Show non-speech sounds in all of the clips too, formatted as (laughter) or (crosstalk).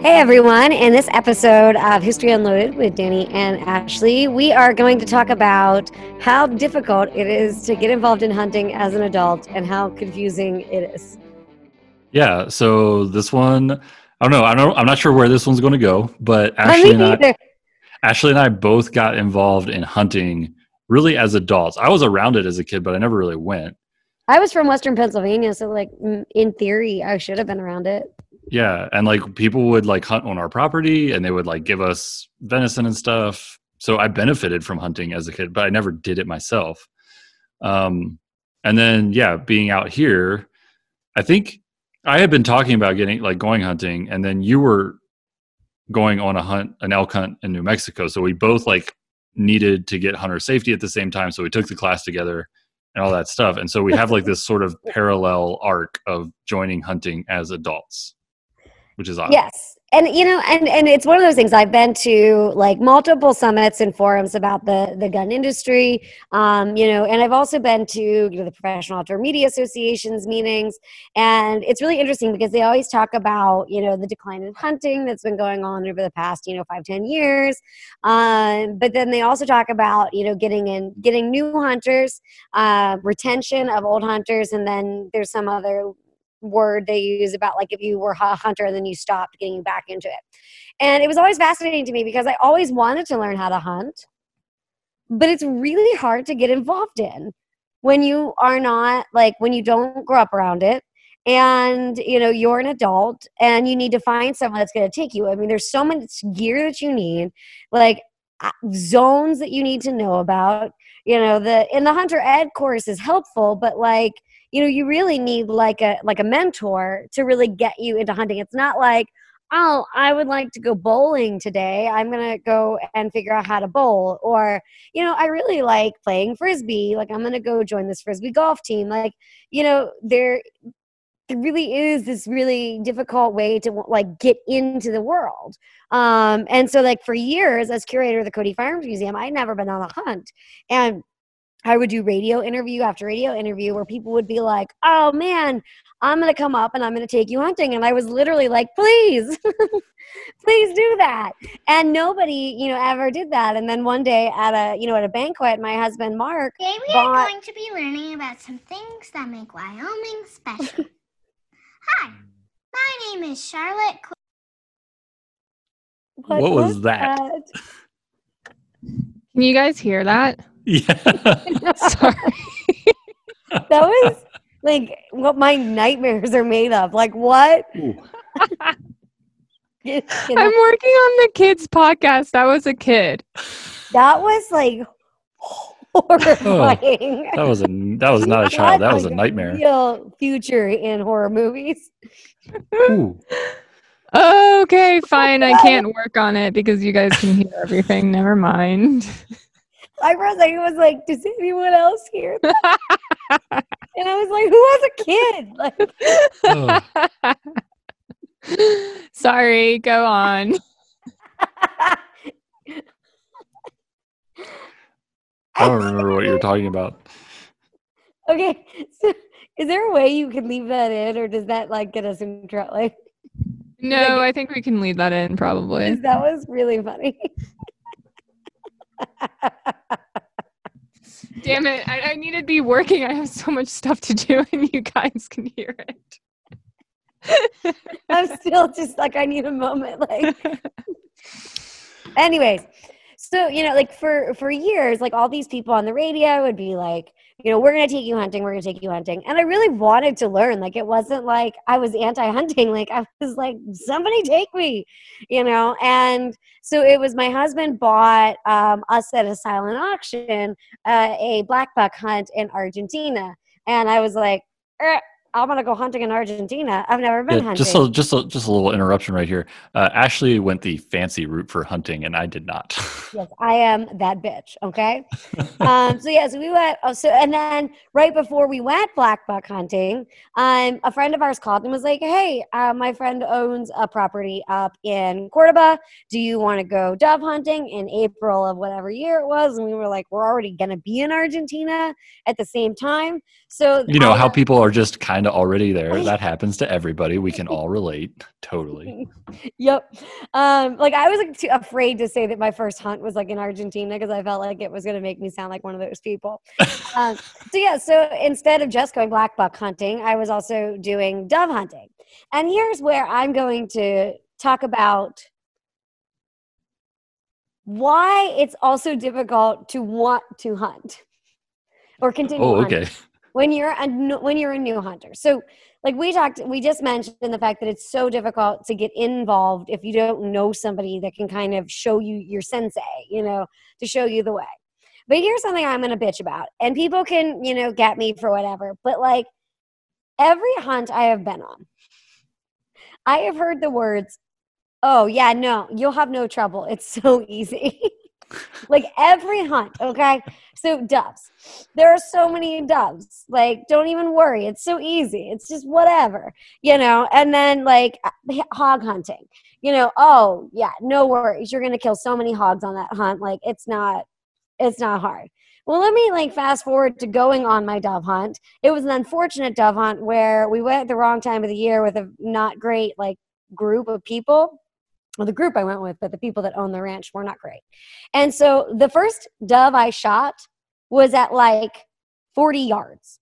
Hey everyone, in this episode of History Unloaded with Danny and Ashley, we are going to talk about how difficult it is to get involved in hunting as an adult and how confusing it is. Yeah, so this one, I don't know, I don't, I'm not sure where this one's going to go, but Ashley and I, Ashley and I both got involved in hunting really as adults. I was around it as a kid, but I never really went. I was from Western Pennsylvania, so like in theory, I should have been around it. Yeah, and like people would like hunt on our property and they would like give us venison and stuff. So I benefited from hunting as a kid, but I never did it myself. Um and then yeah, being out here, I think I had been talking about getting like going hunting and then you were going on a hunt an elk hunt in New Mexico. So we both like needed to get hunter safety at the same time, so we took the class together and all that stuff. And so we have like this sort of parallel arc of joining hunting as adults which is awesome. Yes. And you know, and and it's one of those things. I've been to like multiple summits and forums about the the gun industry, um, you know, and I've also been to you know the Professional Outdoor Media Association's meetings, and it's really interesting because they always talk about you know the decline in hunting that's been going on over the past you know five ten years, um, but then they also talk about you know getting in getting new hunters, uh, retention of old hunters, and then there's some other word they use about like if you were a hunter and then you stopped getting back into it. And it was always fascinating to me because I always wanted to learn how to hunt, but it's really hard to get involved in when you are not like when you don't grow up around it and you know you're an adult and you need to find someone that's going to take you i mean there's so much gear that you need like uh, zones that you need to know about you know the in the hunter ed course is helpful but like you know you really need like a like a mentor to really get you into hunting. It's not like oh i would like to go bowling today. I'm to go and figure out how to bowl or you know i really like playing frisbee. Like i'm to go join this frisbee golf team. Like you know there it really is this really difficult way to like get into the world. Um and so like for years as curator of the cody firearms museum i'd never been on a hunt. And I would do radio interview after radio interview where people would be like, "Oh man, I'm going to come up and I'm going to take you hunting." And I was literally like, "Please. (laughs) please do that." And nobody, you know, ever did that. And then one day at a, you know, at a banquet, my husband Mark Today we bought... are going to be learning about some things that make Wyoming special. (laughs) Hi. My name is Charlotte What, what was that? that? Can you guys hear that? Yeah. (laughs) Sorry. that was like what my nightmares are made of. Like what? (laughs) I'm working on the kids podcast. That was a kid. That was like horrifying. Oh, (laughs) that was a that was not a child. That was a nightmare. Real future in horror movies. okay, oh fine. I can't work on it because you guys can hear everything. Never mind. I was like, it was like, does anyone else hear that? and I was like, who has a kid? Like, (laughs) sorry, go on. (laughs) I don't remember what you're talking about. Okay, so is there a way you can leave that in, or does that like get us in trouble? Like, no, like, I think we can leave that in probably. That was really funny. Damn it. I, I need to be working. I have so much stuff to do, (laughs) and you guys can hear it. I'm still just like, I need a moment. Like, (laughs) anyways, so you know, like for for years, like all these people on the radio would be like, you know, we're going to take you hunting, we're going to take you hunting. And I really wanted to learn. Like, it wasn't like I was anti hunting. (laughs) Like, I was like, somebody take me, you know? And so it was my husband bought um, us at a silent auction uh, a black buck hunt in Argentina. And I was like, I'm gonna go hunting in Argentina. I've never been yeah, hunting. Just a, just a, just a little interruption right here. Uh, Ashley went the fancy route for hunting, and I did not. (laughs) yes, I am that bitch. Okay. um, so yeah, so we went. Oh, so and then right before we went black buck hunting, um, a friend of ours called and was like, "Hey, uh, my friend owns a property up in Cordoba. Do you want to go dove hunting in April of whatever year it was?" And we were like, "We're already gonna be in Argentina at the same time." So you know I, how people are just kind kind of already there. That happens to everybody. We can all relate. Totally. (laughs) yep. Um, like I was like, too afraid to say that my first hunt was like in Argentina because I felt like it was going to make me sound like one of those people. (laughs) um, so yeah, so instead of just going black buck hunting, I was also doing dove hunting. And here's where I'm going to talk about why it's also difficult to want to hunt or continue Oh, hunting okay. When you're a when you're a new hunter. So like we talked we just mentioned the fact that it's so difficult to get involved if you don't know somebody that can kind of show you your sensei, you know, to show you the way. But here's something I'm going to bitch about. And people can, you know, get me for whatever, but like every hunt I have been on I have heard the words, "Oh, yeah, no, you'll have no trouble. It's so (laughs) easy." Like every hunt, okay? So doves. There are so many doves. Like don't even worry. It's so easy. It's just whatever, you know. And then like hog hunting. You know, oh, yeah, no worries. You're going to kill so many hogs on that hunt. Like it's not it's not hard. Well, let me like fast forward to going on my dove hunt. It was an unfortunate dove hunt where we went at the wrong time of the year with a not great like group of people well, the group I went with, but the people that own the ranch were not great. And so the first dove I shot was at like 40 yards.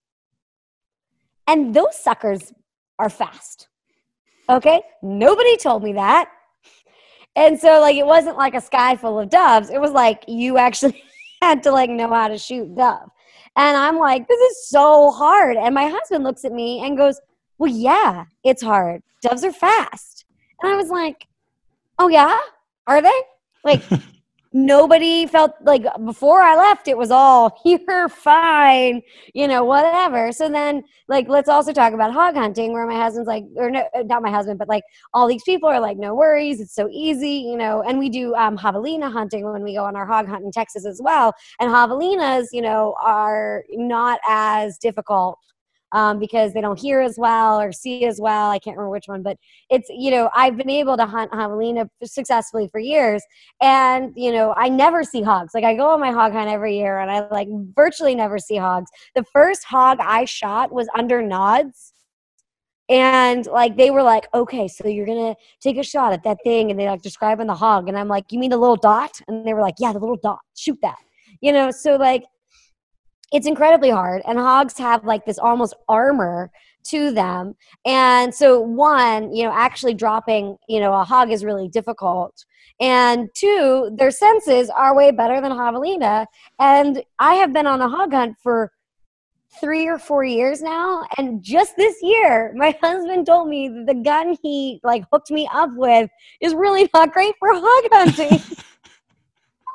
And those suckers are fast. Okay? Nobody told me that. And so like it wasn't like a sky full of doves. It was like you actually (laughs) had to like know how to shoot dove. And I'm like, this is so hard. And my husband looks at me and goes, Well, yeah, it's hard. Doves are fast. And I was like, Oh yeah? Are they? Like (laughs) nobody felt like before I left it was all (laughs) you're fine, you know, whatever. So then like let's also talk about hog hunting where my husband's like or no not my husband, but like all these people are like, no worries, it's so easy, you know, and we do um javelina hunting when we go on our hog hunt in Texas as well. And javelinas, you know, are not as difficult um, because they don't hear as well or see as well. I can't remember which one, but it's, you know, I've been able to hunt javelina successfully for years. And, you know, I never see hogs. Like I go on my hog hunt every year and I like virtually never see hogs. The first hog I shot was under nods. And like they were like, okay, so you're gonna take a shot at that thing, and they like describing the hog, and I'm like, you mean the little dot? And they were like, yeah, the little dot, shoot that, you know. So like it's incredibly hard and hogs have like this almost armor to them. And so one you know actually dropping you know a hog is really difficult. And two their senses are way better than javelina. And i have been on a hog hunt for three or four years now and just this year my (laughs) husband told me that the gun he like hooked me up with is really not great for hog hunting. (laughs)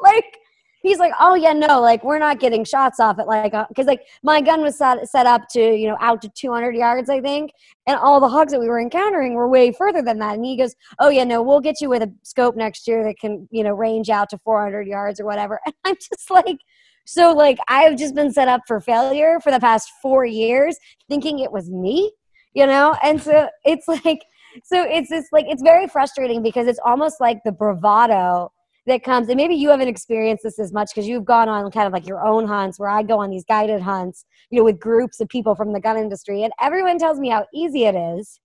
Like he's like, oh yeah, no, like we're not getting shots off it, like uh, because like my gun was set, set up to you know out to 200 yards, I think, and all the hogs that we were encountering were way further than that. And he goes, oh yeah, no, we'll get you with a scope next year that can you know range out to 400 yards or whatever. (laughs) And I'm just like. So like I've just been set up for failure for the past 4 years thinking it was me, you know? And so it's like so it's just like it's very frustrating because it's almost like the bravado that comes and maybe you haven't experienced this as much because you've gone on kind of like your own hunts where i go on these guided hunts you know with groups of people from the gun industry and everyone tells me how easy it is.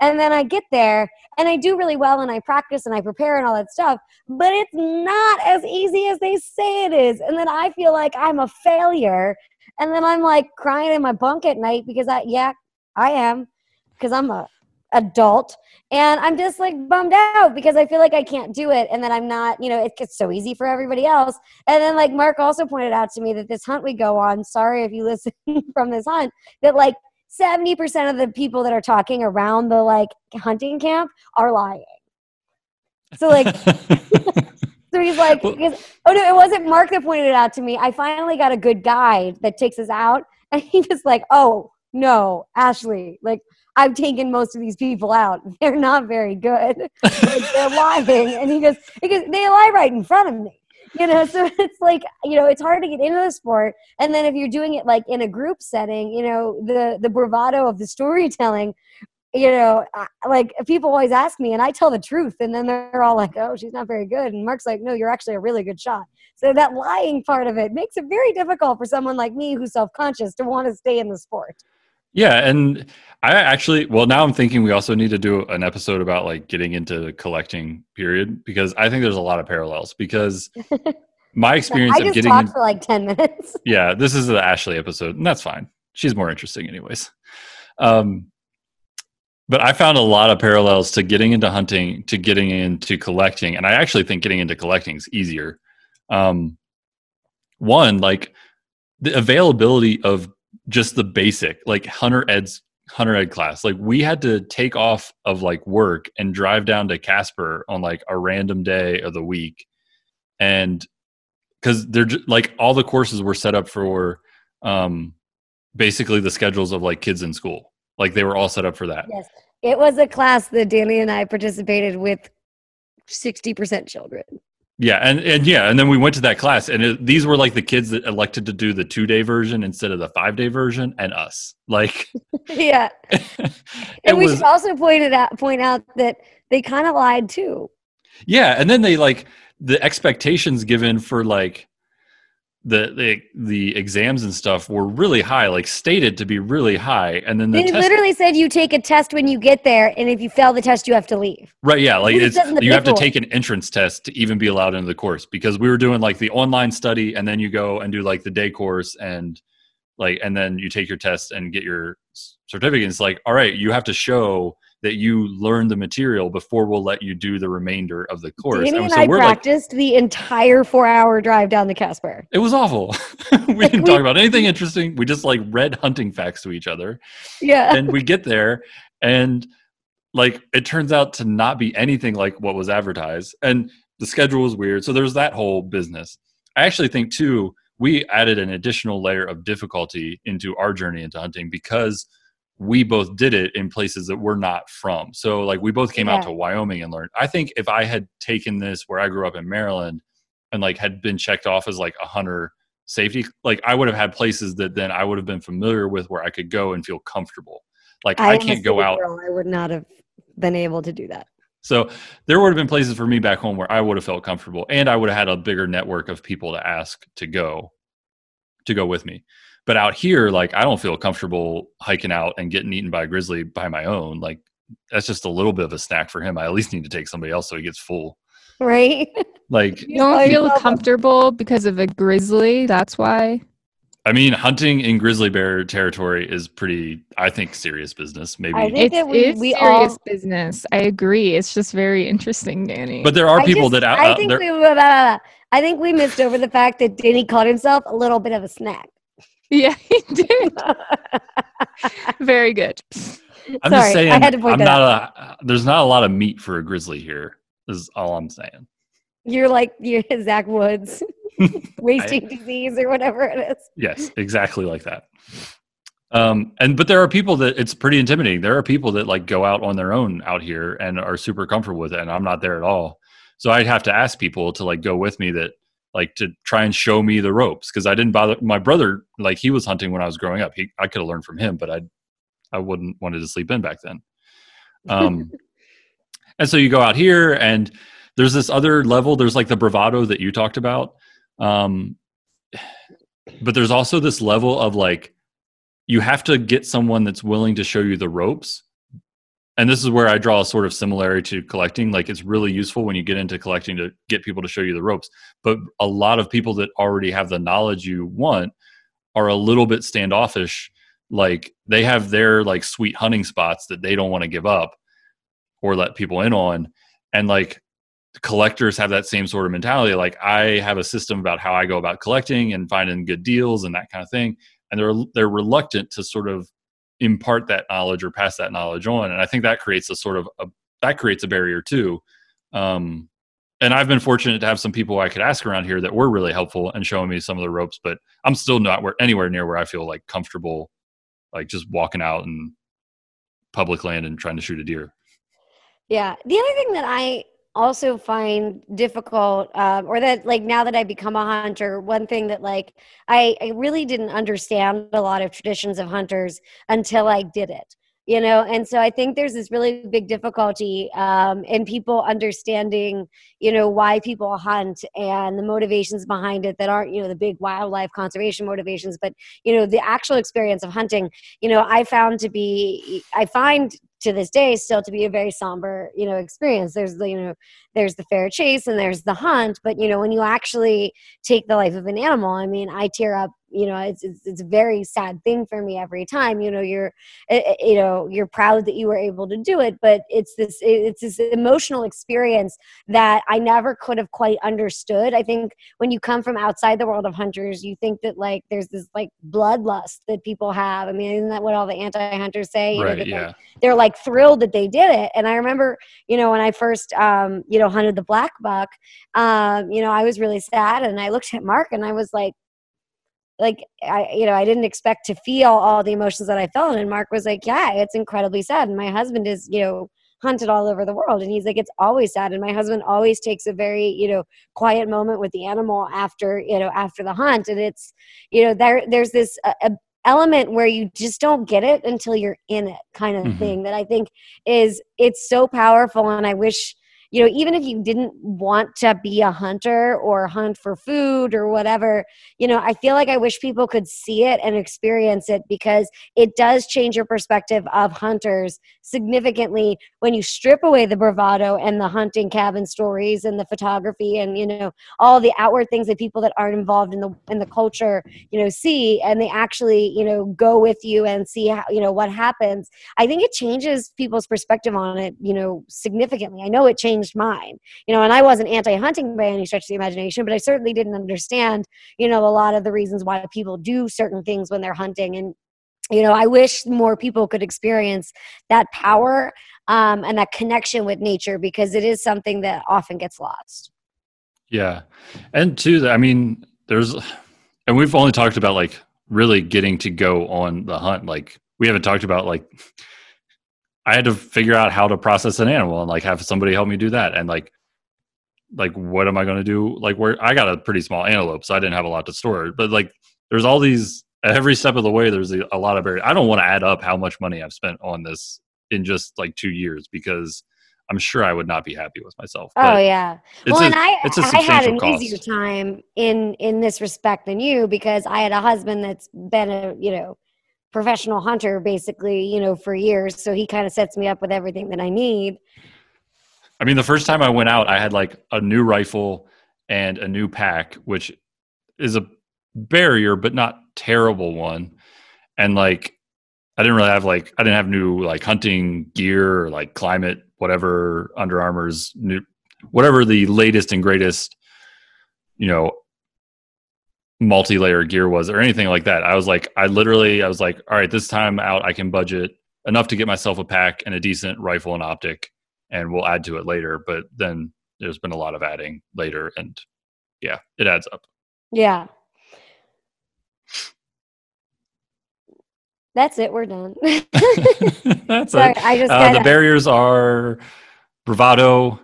And then i get there and i do really well and i practice and i prepare and all that stuff but it's not as easy as they say it is. And then i feel like i'm a failure and then i'm like crying in my bunk at night because i yeah i am because i'm a adult and i'm just like bummed out because i feel like i can't do it and then i'm not you know it gets so easy for everybody else. And then like mark also pointed out to me that this hunt we go on sorry if you (laughs) listen from this hunt that like 70% of the people that are talking around the like hunting camp are lying. So like (laughs) (laughs) so he's like Well- because, oh no it wasn't mark that pointed it out to me. I finally got a good guide that takes us out and he was like oh no ashley like I've taken most of these people out. (laughs) They're not very good. Like, they're (laughs) lying. And he goes, he goes, they lie right in front of me. You know, (laughs) so it's like, you know, it's hard to get into the sport. And then if you're doing it like in a group setting, you know, the the bravado of the storytelling, you know, like people always ask me and I tell the truth and then they're all like, "Oh, she's not very good." And Mark's like, "No, you're actually a really good shot." So that lying part of it makes it very difficult for someone like me who's self-conscious to want to stay in the sport. Yeah, and I actually, well, now I'm thinking we also need to do an episode about like getting into collecting. Period, because I think there's a lot of parallels. Because (laughs) my experience I of just getting, talked in, for like 10 minutes. (laughs) yeah, this is the Ashley episode, and that's fine. She's more interesting, anyways. Um, but I found a lot of parallels to getting into hunting, to getting into collecting, and I actually think getting into collecting is easier. Um, one, like the availability of just the basic, like hunter ed's hunter ed class. Like we had to take off of like work and drive down to Casper on like a random day of the week, and because they're ju- like all the courses were set up for um basically the schedules of like kids in school like they were all set up for that Yes. It was a class that Danny and I participated with 60% children. Yeah and and yeah and then we went to that class and it, these were like the kids that elected to do the two day version instead of the five day version and us like (laughs) yeah. (laughs) And we was should also point it out point out that they kind of lied too. yeah and then they like the expectations given for like the the the exams and stuff were really high like stated to be really high and then the They test literally said you take a test when you get there, and if you fail the test, you have to leave. Right, yeah, like it's in you have to take an entrance test to even be allowed into the course because we were doing like the online study and then you go and do like the day course and like and then you take your test and get your certificate. It's like, all right, you have to show that you learn the material before we'll let you do the remainder of the course. Danny And so I we're like, practiced the entire four-hour drive down to Casper. it was awful. (laughs) we Like, didn't we- talk about anything interesting. We just like read hunting facts to each other. Yeah. and we get there and like it turns out to not be anything like what was advertised and the schedule was weird so there's that whole business i actually think too we added an additional layer of difficulty into our journey into hunting because we both did it in places that we're not from. So like we both came out to wyoming and learned. I think if i had taken this where i grew up in maryland and like had been checked off as like a hunter safety like i would have had places that then i would have been familiar with where i could go and feel comfortable. Like i, a can't go out girl. I would not have been able to do that. so there would have been places for me back home where i would have felt comfortable and i would have had a bigger network of people to ask to go to go with me but out here like i don't feel comfortable hiking out and getting eaten by a grizzly by my own like that's just a little bit of a snack for him i at least need to take somebody else so he gets full Right? like You don't feel comfortable because of a grizzly. That's why. I mean, hunting in grizzly bear territory is pretty, I think, serious business. Maybe, I think It's, that we- it's we serious all- business. I agree. It's just very interesting, Danny. but there are I people just- that out, I uh, think we blah, blah, blah. I think we missed over the fact that Danny called himself a little bit of a snack. Yeah, (laughs) he did. very good. I'm Sorry, just saying, I had to point I'm not a. There's not a lot of meat for a grizzly here. Is all I'm saying. You're like you're (laughs) Zach Woods, (laughs) wasting disease or whatever it is. Yes, exactly like that. Um, and but there are people that it's pretty intimidating. There are people that like go out on their own out here and are super comfortable with it, and I'm not there at all. So I'd have to ask people to like go with me that like to try and show me the ropes because I didn't bother. My brother, like he was hunting when I was growing up. He I could have learned from him, but I I wouldn't wanted to sleep in back then. Um, (laughs) and so you go out here and there's this other level. There's like the bravado that you talked about. Um, but there's also this level of like you have to get someone that's willing to show you the ropes and this is where i draw a sort of similarity to collecting. Like it's really useful when you get into collecting to get people to show you the ropes. But a lot of people that already have the knowledge you want are a little bit standoffish. Like they have their like sweet hunting spots that they don't want to give up or let people in on. And like collectors have that same sort of mentality. Like i have a system about how i go about collecting and finding good deals and that kind of thing. And they're they're reluctant to sort of impart that knowledge or pass that knowledge on. And i think that creates a sort of a, that creates a barrier too. Um, and i've been fortunate to have some people i could ask around here that were really helpful and showing me some of the ropes but i'm still not where, anywhere near where i feel like comfortable like just walking out in public land and trying to shoot a deer. Yeah. The other thing that I also find difficult, um, or that like now that I become a hunter, one thing that like I, I really didn't understand a lot of traditions of hunters until I did it. you know and so i think there's this really big difficulty um, in people understanding you know why people hunt and the motivations behind it that aren't you know the big wildlife conservation motivations but you know the actual experience of hunting you know i found to be i find to this day still to be a very somber you know experience. There's the you know there's the fair chase and there's the hunt but you know when you actually take the life of an animal i mean i tear up you know it's, it's, it's a very sad thing for me every time you know you're eh, eh, you know you're proud that you were able to do it but it's this it's this emotional experience that i never could have quite understood. I think when you come from outside the world of hunters you think that like there's this like bloodlust that people have. I mean isn't that what all the anti-hunters say? You right, know, that, yeah. like, they're like thrilled that they did it. And i remember you know when i first um you know hunted the black buck um you know i was really sad and i looked at mark and i was like like I, you know, I didn't expect to feel all the emotions that I felt. And Mark was like, "Yeah, it's incredibly sad." And my husband is, you know, hunted all over the world, and he's like, "It's always sad." And my husband always takes a very, you know, quiet moment with the animal after, you know, after the hunt, and it's, you know, there there's this uh, a element where you just don't get it until you're in it, kind of Mhm. thing. That I think is it's so powerful, and I wish you know, even if you didn't want to be a hunter or hunt for food or whatever, you know, I feel like I wish people could see it and experience it because it does change your perspective of hunters significantly when you strip away the bravado and the hunting cabin stories and the photography and you know all the outward things that people that aren't involved in the in the culture you know see and they actually you know go with you and see how you know what happens. I think it changes people's perspective on it you know significantly. I know it changed mine you know and i wasn't anti-hunting by any stretch of the imagination but i certainly didn't understand you know a lot of the reasons why people do certain things when they're hunting and you know i wish more people could experience that power um, and that connection with nature because it is something that often gets lost Yeah. And two, I mean, there's, and we've only talked about like really getting to go on the hunt. Like, we haven't talked about like, I had to figure out how to process an animal and like have somebody help me do that. And like, like, what am I going to do? Like, where I got a pretty small antelope, so I didn't have a lot to store. But like, there's all these, every step of the way, there's a, a lot of barriers. I don't want to add up how much money I've spent on this in just like two years because I'm sure I would not be happy with myself. oh But yeah it's well a- and i i had an cost. easier time in in this respect than you because i had a husband that's been a you know professional hunter basically you know for years so he kind of sets me up with everything that i need I mean, the first time I went out, I had like a new rifle and a new pack, which is a barrier, but not terrible one. And like, I didn't really have like, I didn't have new like hunting gear or like climate, whatever Under Armour's new, whatever the latest and greatest, you know, multi-layer gear was or anything like that. I was like, I literally, I was like, all right, this time out, I can budget enough to get myself a pack and a decent rifle and optic and we'll add to it later. But then there's been a lot of adding later, and yeah, it adds up. yeah that's it we're done (laughs) (laughs) That's Sorry, it. i just Uh, the barriers are bravado,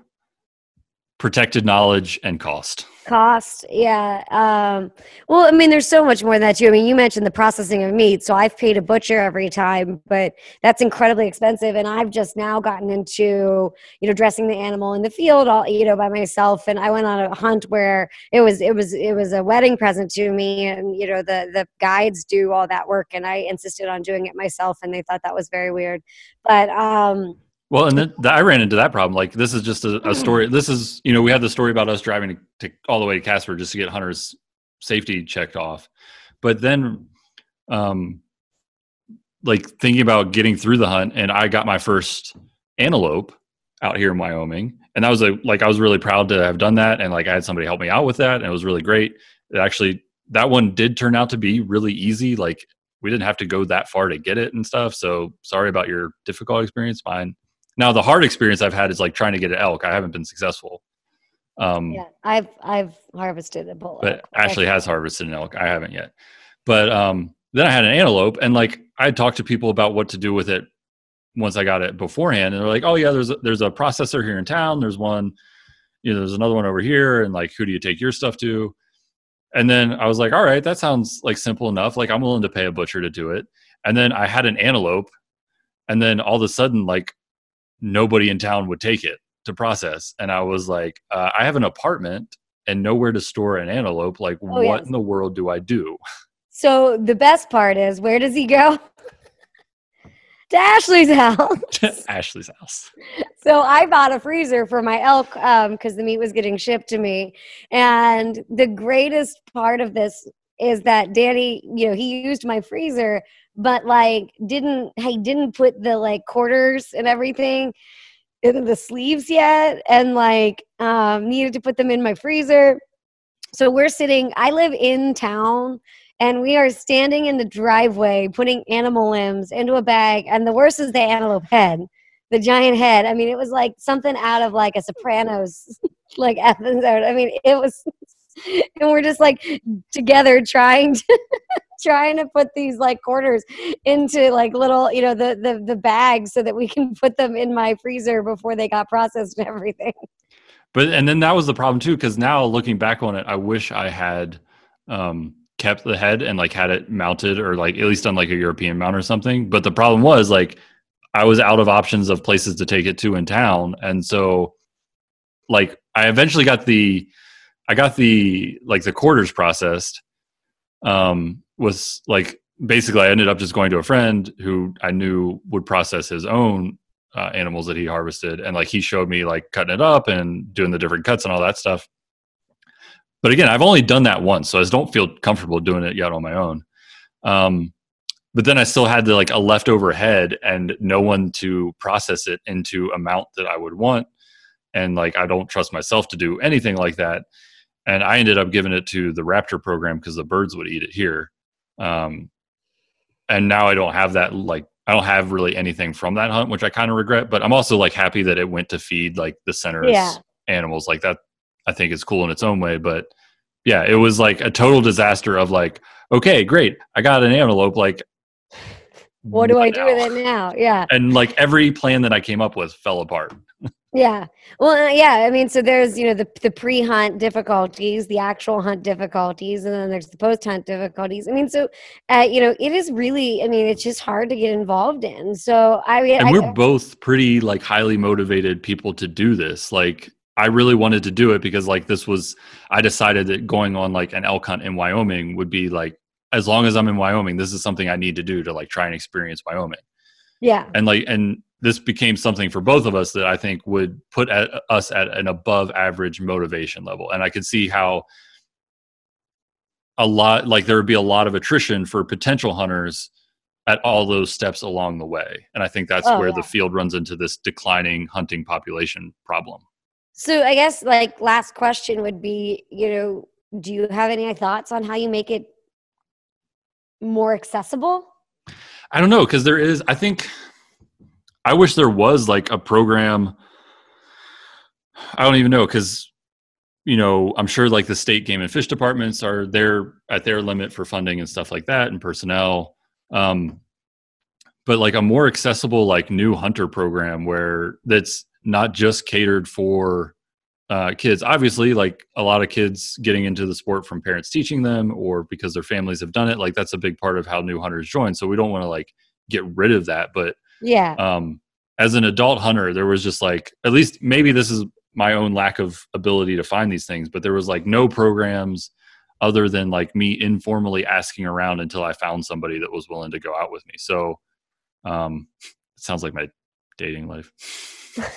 protected knowledge, and cost. Cost. Yeah um well i mean there's so much more than that too. I mean you mentioned the processing of meat so i've paid a butcher every time but that's incredibly expensive and i've just now gotten into you know dressing the animal in the field. All you know by myself and i went on a hunt where it was it was it was a wedding present to me and you know the the guides do all that work and i insisted on doing it myself and they thought that was very weird. But um Well, and then th- I ran into that problem. Like, this is just a, a story. This is, you know, we had the story about us driving to, to all the way to Casper just to get Hunter's safety checked off. But then, um, like thinking about getting through the hunt, and I got my first antelope out here in Wyoming, and that was a like I was really proud to have done that, and like I had somebody help me out with that, and it was really great. It actually, that one did turn out to be really easy. Like we didn't have to go that far to get it and stuff. So sorry about your difficult experience. Fine. Now the hard experience I've had is like trying to get an elk. I haven't been successful. Um, yeah i've i've harvested a bull but elk. Ashley has harvested an elk. I haven't yet. But um, then I had an antelope, and like I talked to people about what to do with it once I got it beforehand, and they're like, "Oh yeah, there's a, there's a processor here in town. There's one, you know, there's another one over here, and like, who do you take your stuff to?" And then I was like, "All right, that sounds like simple enough. Like I'm willing to pay a butcher to do it." And then I had an antelope, and then all of a sudden like nobody in town would take it to process and i was like uh, i have an apartment and nowhere to store an antelope like Oh, what yes. in the world do i do So the best part is, where does he go? (laughs) to Ashley's house. (laughs) ashley's house So I bought a freezer for my elk because the meat was getting shipped to me. And the greatest part of this is that Danny, you know, he used my freezer, but like didn't he didn't put the like quarters and everything in the sleeves yet, and like um, needed to put them in my freezer. So we're sitting. I live in town. And we are standing in the driveway putting animal limbs into a bag. And the worst is the antelope head the giant head. I mean, it was like something out of like a Sopranos (laughs) like episode. I mean, it was, (laughs) and we're just like together trying to trying to put these like quarters into like little, you know, the the the bags so that we can put them in my freezer before they got processed and everything. but and then that was the problem too because now looking back on it i wish i had um kept the head and like had it mounted or like at least on like a european mount or something but the problem was like i was out of options of places to take it to in town and so like i eventually got the i got the like the quarters processed um was like basically i ended up just going to a friend who i knew would process his own uh, animals that he harvested. And like he showed me like cutting it up and doing the different cuts and all that stuff. But again i've only done that once so i just don't feel comfortable doing it yet on my own. Um, but then i still had the like a leftover head and no one to process it into amount that i would want. And like i don't trust myself to do anything like that. And i ended up giving it to the raptor program because the birds would eat it here um, and now i don't have that like i don't have really anything from that hunt which i kind of regret but i'm also like happy that it went to feed like the center's Yeah. animals like that i think is cool in its own way but yeah it was like a total disaster of like okay great i got an antelope like What do I do now? with it now? Yeah. and like every plan that i came up with fell apart (laughs) Yeah. Well, uh, yeah. I mean, so there's you know the the pre-hunt difficulties, the actual hunt difficulties, and then there's the post-hunt difficulties. I mean, so uh, you know, it is really. I mean, it's just hard to get involved in. So I mean, and I, we're both pretty like highly motivated people to do this like i really wanted to do it because like this was i decided that going on like an elk hunt in wyoming would be like as long as i'm in wyoming this is something i need to do to like try and experience wyoming yeah, and like and this became something for both of us that i think would put at, us at an above average motivation level and i could see how a lot like there would be a lot of attrition for potential hunters at all those steps along the way and i think that's Oh, where yeah. the field runs into this declining hunting population problem So I guess like last question would be, you know, do you have any thoughts on how you make it more accessible? I don't know because there is. I think I wish there was like a program. I don't even know because you know I'm sure like the state game and fish departments are there at their limit for funding and stuff like that and personnel. Um, but like a more accessible like new hunter program where that's not just catered for uh, kids. Obviously, like a lot of kids getting into the sport from parents teaching them or because their families have done it. Like that's a big part of how new hunters join. So we don't want to like get rid of that. But Yeah, um, as an adult hunter, there was just like at least maybe this is my own lack of ability to find these things, but there was like no programs other than like me informally asking around until I found somebody that was willing to go out with me. So um, it sounds like my dating life. (laughs)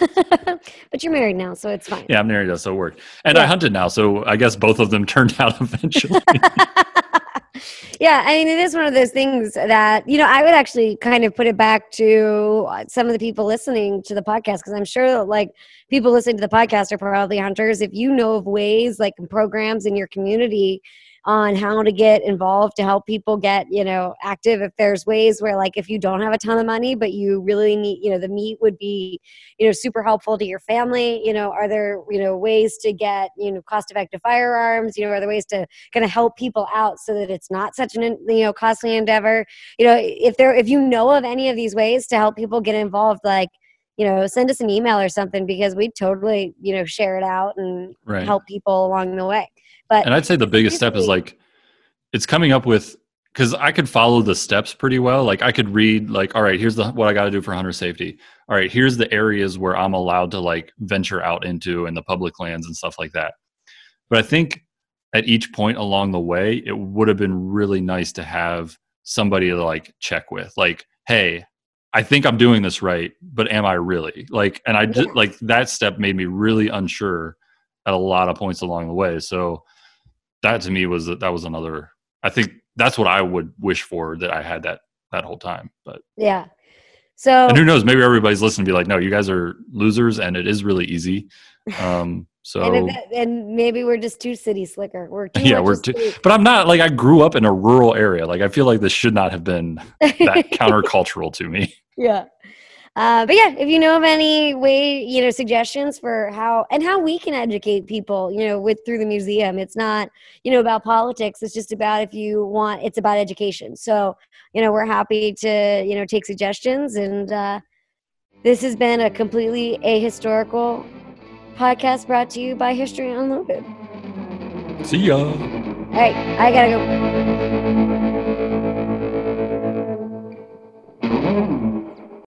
but you're married now, so it's fine. Yeah, I'm married, so it worked. And I hunted now, so I guess both of them (laughs) turned out eventually. (laughs) yeah, I mean, it is one of those things that, you know, I would actually kind of put it back to uh, some of the people listening to the podcast because I'm sure that, like people listening to the podcast are probably hunters. If you know of ways, like programs in your community on how to get involved to help people get, you know, active, if there's ways where, like, if you don't have a ton of money, but you really need, you know, the meat would be, you know, super helpful to your family, you know, are there, you know, ways to get, you know, cost effective firearms, you know, are there ways to kind of help people out so that it's not such an you know costly endeavor? You know if there if you know of any of these ways to help people get involved like you know send us an email or something because we totally you know share it out and right. help people along the way but And I'd say the biggest step is like it's coming up with because I could follow the steps pretty well. Like I could read, like, all right, here's the what I got to do for hunter safety. All right, here's the areas where I'm allowed to like venture out into and the public lands and stuff like that. But I think at each point along the way, it would have been really nice to have somebody to like check with, like, hey, I think I'm doing this right, but am I really? Like, and I just like that step made me really unsure at a lot of points along the way. So that to me was that that was another. I think that's what I would wish for that I had that that whole time. But yeah. So and who knows? Maybe everybody's listening to be like, no, you guys are losers, and it is really easy. (laughs) Um, so and, and maybe we're just too city slicker. We're too (laughs) yeah, we're too. But I'm not like I grew up in a rural area. Like I feel like this should not have been (laughs) that countercultural to me. Yeah. Uh, but yeah, if you know of any way, you know, suggestions for how and how we can educate people, you know, with through the museum. It's not, you know, about politics. It's just about if you want. It's about education. So, you know, we're happy to, you know, take suggestions. And uh, this has been a completely ahistorical podcast brought to you by History Unloaded. See ya. All right, I gotta go.